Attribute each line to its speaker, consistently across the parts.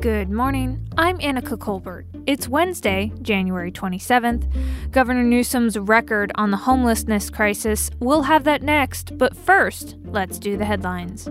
Speaker 1: Good morning. I'm Annika Colbert. It's Wednesday, January 27th. Governor Newsom's record on the homelessness crisis. We'll have that next, but first, let's do the headlines.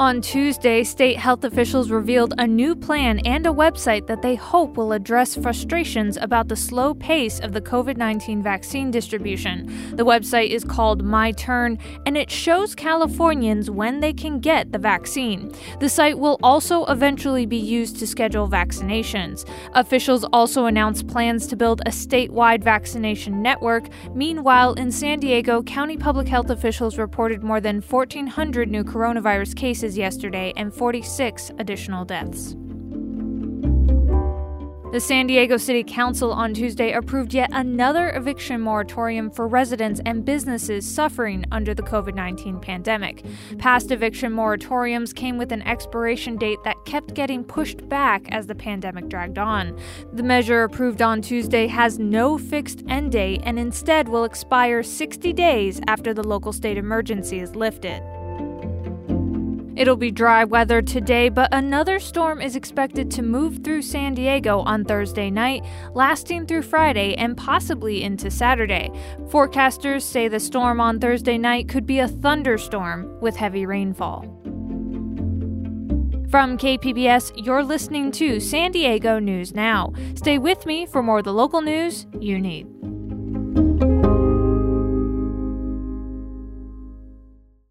Speaker 1: On Tuesday, state health officials revealed a new plan and a website that they hope will address frustrations about the slow pace of the COVID 19 vaccine distribution. The website is called My Turn, and it shows Californians when they can get the vaccine. The site will also eventually be used to schedule vaccinations. Officials also announced plans to build a statewide vaccination network. Meanwhile, in San Diego, county public health officials reported more than 1,400 new coronavirus cases yesterday and 46 additional deaths. The San Diego City Council on Tuesday approved yet another eviction moratorium for residents and businesses suffering under the COVID 19 pandemic. Past eviction moratoriums came with an expiration date that kept getting pushed back as the pandemic dragged on. The measure approved on Tuesday has no fixed end date and instead will expire 60 days after the local state emergency is lifted. It'll be dry weather today, but another storm is expected to move through San Diego on Thursday night, lasting through Friday and possibly into Saturday. Forecasters say the storm on Thursday night could be a thunderstorm with heavy rainfall. From KPBS, you're listening to San Diego News Now. Stay with me for more of the local news you need.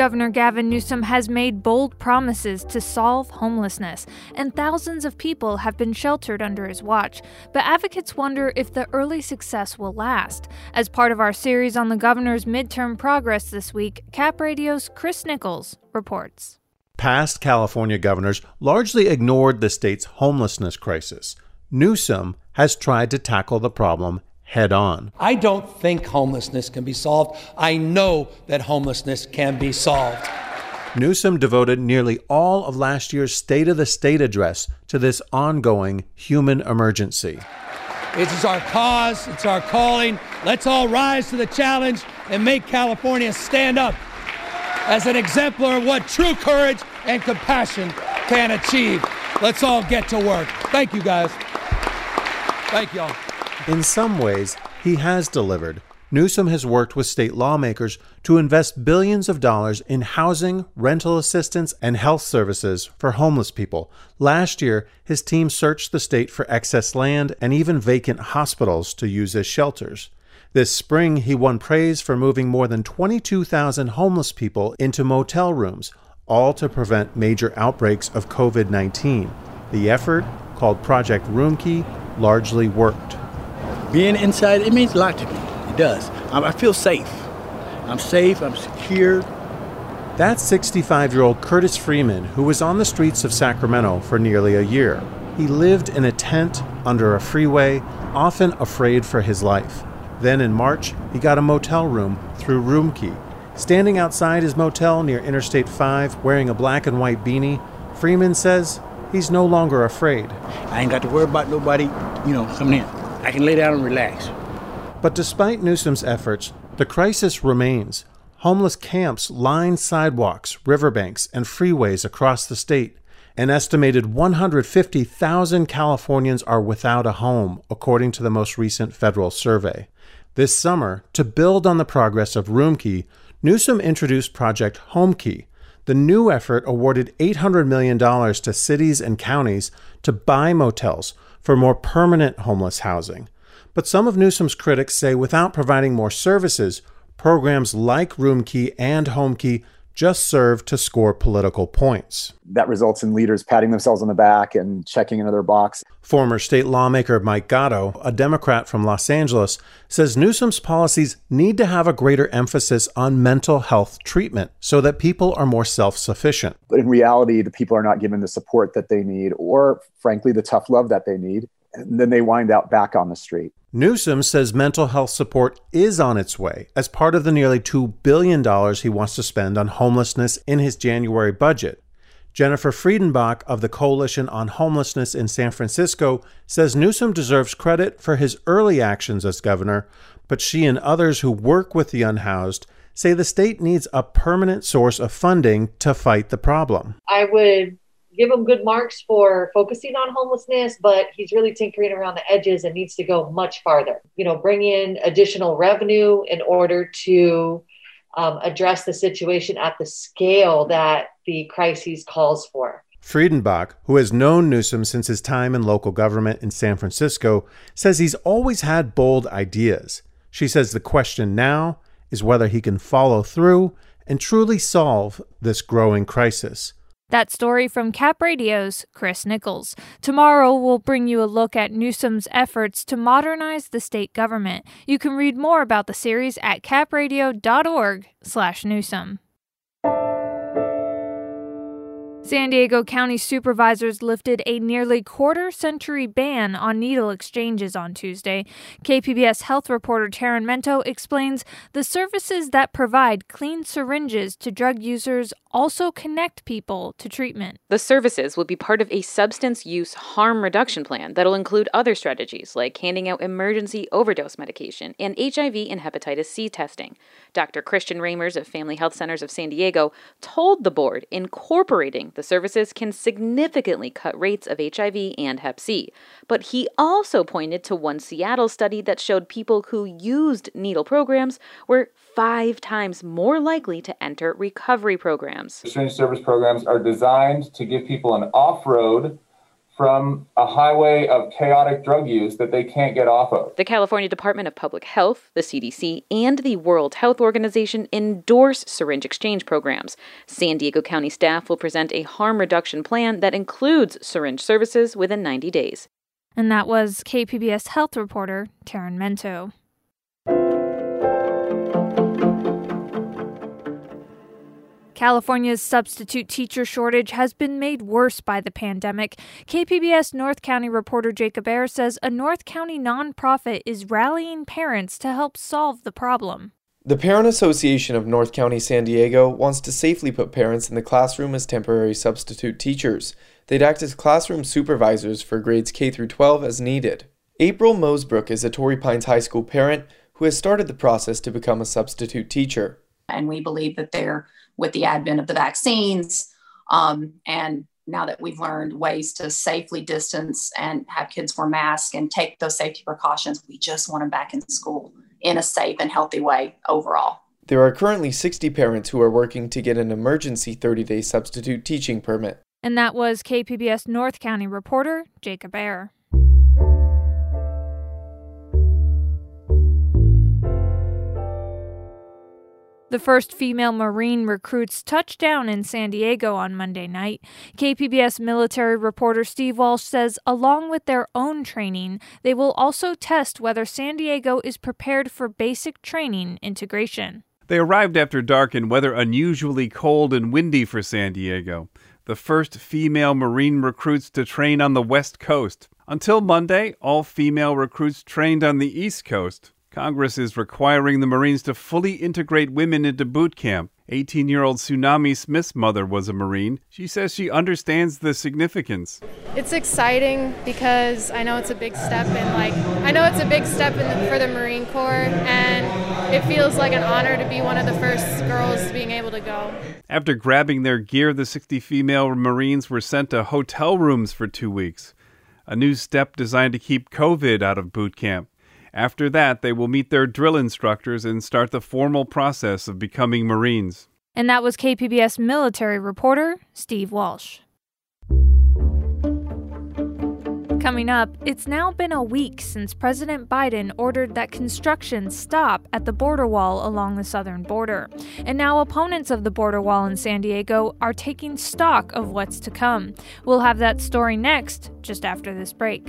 Speaker 1: Governor Gavin Newsom has made bold promises to solve homelessness, and thousands of people have been sheltered under his watch. But advocates wonder if the early success will last. As part of our series on the governor's midterm progress this week, Cap Radio's Chris Nichols reports.
Speaker 2: Past California governors largely ignored the state's homelessness crisis. Newsom has tried to tackle the problem head on.
Speaker 3: I don't think homelessness can be solved. I know that homelessness can be solved.
Speaker 2: Newsom devoted nearly all of last year's State of the State address to this ongoing human emergency.
Speaker 3: It is our cause, it's our calling. Let's all rise to the challenge and make California stand up as an exemplar of what true courage and compassion can achieve. Let's all get to work. Thank you, guys. Thank y'all.
Speaker 2: In some ways, he has delivered. Newsom has worked with state lawmakers to invest billions of dollars in housing, rental assistance, and health services for homeless people. Last year, his team searched the state for excess land and even vacant hospitals to use as shelters. This spring, he won praise for moving more than 22,000 homeless people into motel rooms, all to prevent major outbreaks of COVID 19. The effort, called Project Roomkey, largely worked
Speaker 4: being inside, it means a lot to me. It does. I feel safe. I'm safe, I'm secure.
Speaker 2: That's 65 year old Curtis Freeman, who was on the streets of Sacramento for nearly a year. He lived in a tent under a freeway, often afraid for his life. Then in March, he got a motel room through Roomkey. Standing outside his motel near Interstate 5, wearing a black and white beanie, Freeman says he's no longer afraid.
Speaker 4: I ain't got to worry about nobody, you know, coming in. I can lay down and relax.
Speaker 2: But despite Newsom's efforts, the crisis remains. Homeless camps line sidewalks, riverbanks, and freeways across the state. An estimated 150,000 Californians are without a home, according to the most recent federal survey. This summer, to build on the progress of Roomkey, Newsom introduced Project Homekey. The new effort awarded $800 million to cities and counties to buy motels for more permanent homeless housing. But some of Newsom's critics say without providing more services, programs like Roomkey and Homekey just serve to score political points.
Speaker 5: That results in leaders patting themselves on the back and checking another box.
Speaker 2: Former state lawmaker Mike Gatto, a Democrat from Los Angeles, says Newsom's policies need to have a greater emphasis on mental health treatment so that people are more self sufficient.
Speaker 5: But in reality, the people are not given the support that they need or, frankly, the tough love that they need. And then they wind out back on the street.
Speaker 2: Newsom says mental health support is on its way as part of the nearly $2 billion he wants to spend on homelessness in his January budget. Jennifer Friedenbach of the Coalition on Homelessness in San Francisco says Newsom deserves credit for his early actions as governor, but she and others who work with the unhoused say the state needs a permanent source of funding to fight the problem.
Speaker 6: I would give him good marks for focusing on homelessness, but he's really tinkering around the edges and needs to go much farther. You know, bring in additional revenue in order to um, address the situation at the scale that the crisis calls for.
Speaker 2: Friedenbach, who has known Newsom since his time in local government in San Francisco, says he's always had bold ideas. She says the question now is whether he can follow through and truly solve this growing crisis.
Speaker 1: That story from Cap Radio's Chris Nichols. Tomorrow we'll bring you a look at Newsom's efforts to modernize the state government. You can read more about the series at capradio.org/newsom. San Diego County supervisors lifted a nearly quarter century ban on needle exchanges on Tuesday. KPBS health reporter Taryn Mento explains the services that provide clean syringes to drug users also connect people to treatment.
Speaker 7: The services will be part of a substance use harm reduction plan that'll include other strategies like handing out emergency overdose medication and HIV and hepatitis C testing. Dr. Christian Ramers of Family Health Centers of San Diego told the board incorporating the services can significantly cut rates of HIV and Hep C. But he also pointed to one Seattle study that showed people who used needle programs were five times more likely to enter recovery programs.
Speaker 8: Syringe service programs are designed to give people an off road from a highway of chaotic drug use that they can't get off of.
Speaker 7: The California Department of Public Health, the CDC, and the World Health Organization endorse syringe exchange programs. San Diego County staff will present a harm reduction plan that includes syringe services within 90 days.
Speaker 1: And that was KPBS health reporter Taryn Mento. California's substitute teacher shortage has been made worse by the pandemic. KPBS North County reporter Jacob Aere says a North County nonprofit is rallying parents to help solve the problem.
Speaker 9: The Parent Association of North County San Diego wants to safely put parents in the classroom as temporary substitute teachers. They'd act as classroom supervisors for grades K through 12 as needed. April Mosebrook is a Torrey Pines High School parent who has started the process to become a substitute teacher.
Speaker 10: And we believe that they're with the advent of the vaccines. Um, and now that we've learned ways to safely distance and have kids wear masks and take those safety precautions, we just want them back in school in a safe and healthy way overall.
Speaker 9: There are currently 60 parents who are working to get an emergency 30 day substitute teaching permit.
Speaker 1: And that was KPBS North County reporter Jacob Aere. The first female Marine recruits touched down in San Diego on Monday night. KPBS military reporter Steve Walsh says, along with their own training, they will also test whether San Diego is prepared for basic training integration.
Speaker 11: They arrived after dark in weather unusually cold and windy for San Diego. The first female Marine recruits to train on the West Coast. Until Monday, all female recruits trained on the East Coast. Congress is requiring the Marines to fully integrate women into boot camp. 18 year old Tsunami Smith's mother was a Marine. She says she understands the significance.
Speaker 12: It's exciting because I know it's a big step in, like, I know it's a big step the, for the Marine Corps, and it feels like an honor to be one of the first girls being able to go.
Speaker 11: After grabbing their gear, the 60 female Marines were sent to hotel rooms for two weeks. A new step designed to keep COVID out of boot camp. After that, they will meet their drill instructors and start the formal process of becoming Marines.
Speaker 1: And that was KPBS military reporter Steve Walsh. Coming up, it's now been a week since President Biden ordered that construction stop at the border wall along the southern border. And now opponents of the border wall in San Diego are taking stock of what's to come. We'll have that story next, just after this break.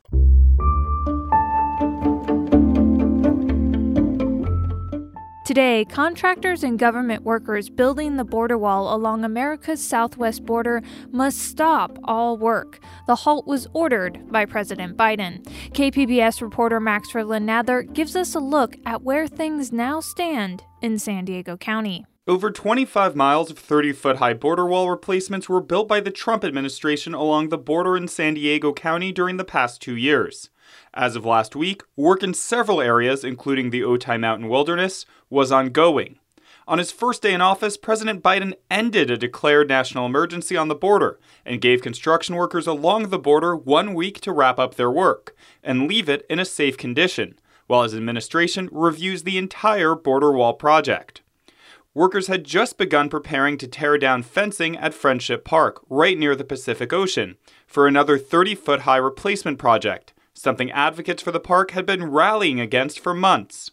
Speaker 1: Today, contractors and government workers building the border wall along America's southwest border must stop all work. The halt was ordered by President Biden. KPBS reporter Max Nadler gives us a look at where things now stand in San Diego County.
Speaker 13: Over 25 miles of 30 foot high border wall replacements were built by the Trump administration along the border in San Diego County during the past two years. As of last week, work in several areas, including the Otay Mountain Wilderness, was ongoing. On his first day in office, President Biden ended a declared national emergency on the border and gave construction workers along the border one week to wrap up their work and leave it in a safe condition, while his administration reviews the entire border wall project. Workers had just begun preparing to tear down fencing at Friendship Park, right near the Pacific Ocean, for another 30 foot high replacement project something advocates for the park had been rallying against for months.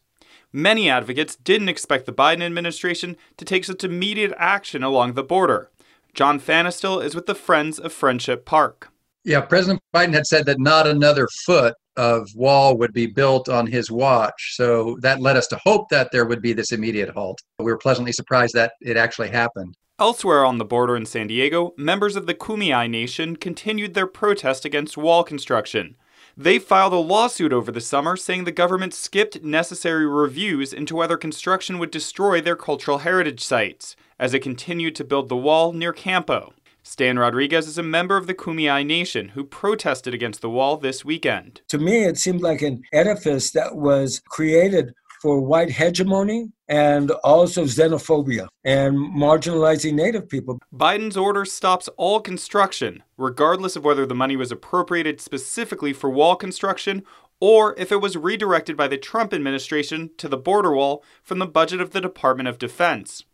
Speaker 13: Many advocates didn't expect the Biden administration to take such immediate action along the border. John Fanestil is with the Friends of Friendship Park.
Speaker 14: Yeah, President Biden had said that not another foot of wall would be built on his watch. So that led us to hope that there would be this immediate halt. We were pleasantly surprised that it actually happened.
Speaker 13: Elsewhere on the border in San Diego, members of the Kumeyaay Nation continued their protest against wall construction. They filed a lawsuit over the summer saying the government skipped necessary reviews into whether construction would destroy their cultural heritage sites as it continued to build the wall near Campo. Stan Rodriguez is a member of the Kumeyaay Nation who protested against the wall this weekend.
Speaker 15: To me, it seemed like an edifice that was created for white hegemony and also xenophobia and marginalizing Native people.
Speaker 13: Biden's order stops all construction, regardless of whether the money was appropriated specifically for wall construction or if it was redirected by the Trump administration to the border wall from the budget of the Department of Defense.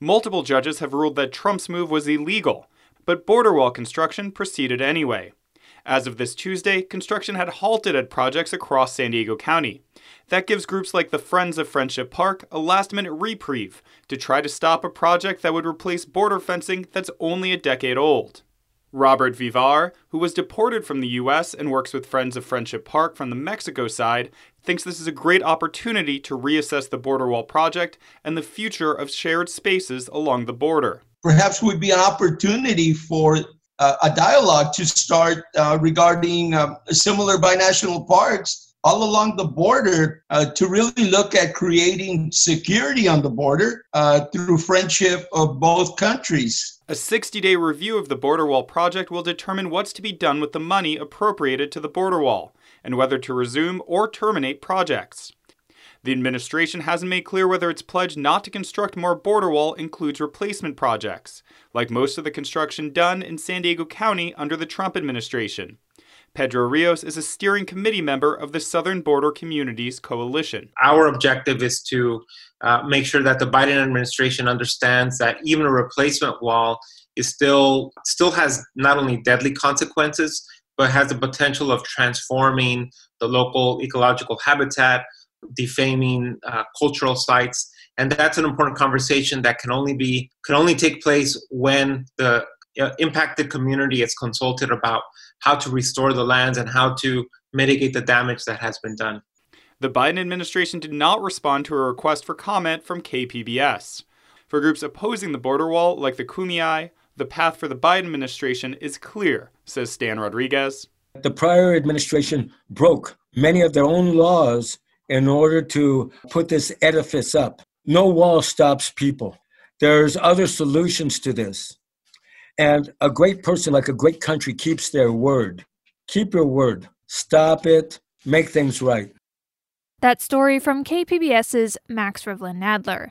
Speaker 13: Multiple judges have ruled that Trump's move was illegal, but border wall construction proceeded anyway. As of this Tuesday, construction had halted at projects across San Diego County. That gives groups like the Friends of Friendship Park a last minute reprieve to try to stop a project that would replace border fencing that's only a decade old. Robert Vivar, who was deported from the U.S. and works with Friends of Friendship Park from the Mexico side, thinks this is a great opportunity to reassess the border wall project and the future of shared spaces along the border.
Speaker 16: Perhaps would be an opportunity for a dialogue to start uh, regarding uh, similar binational parks all along the border uh, to really look at creating security on the border uh, through friendship of both countries.
Speaker 13: A 60 day review of the border wall project will determine what's to be done with the money appropriated to the border wall and whether to resume or terminate projects. The administration hasn't made clear whether its pledge not to construct more border wall includes replacement projects, like most of the construction done in San Diego County under the Trump administration. Pedro Rios is a steering committee member of the Southern Border Communities Coalition.
Speaker 17: Our objective is to uh, make sure that the Biden administration understands that even a replacement wall is still still has not only deadly consequences but has the potential of transforming the local ecological habitat, defaming uh, cultural sites, and that's an important conversation that can only be can only take place when the uh, impacted community is consulted about how to restore the lands and how to mitigate the damage that has been done.
Speaker 13: The Biden administration did not respond to a request for comment from KPBS. For groups opposing the border wall, like the Kumeyaay, the path for the Biden administration is clear, says Stan Rodriguez.
Speaker 15: The prior administration broke many of their own laws in order to put this edifice up. No wall stops people. There's other solutions to this. And a great person, like a great country, keeps their word. Keep your word. Stop it. Make things right.
Speaker 1: That story from KPBS's Max Rivlin Nadler.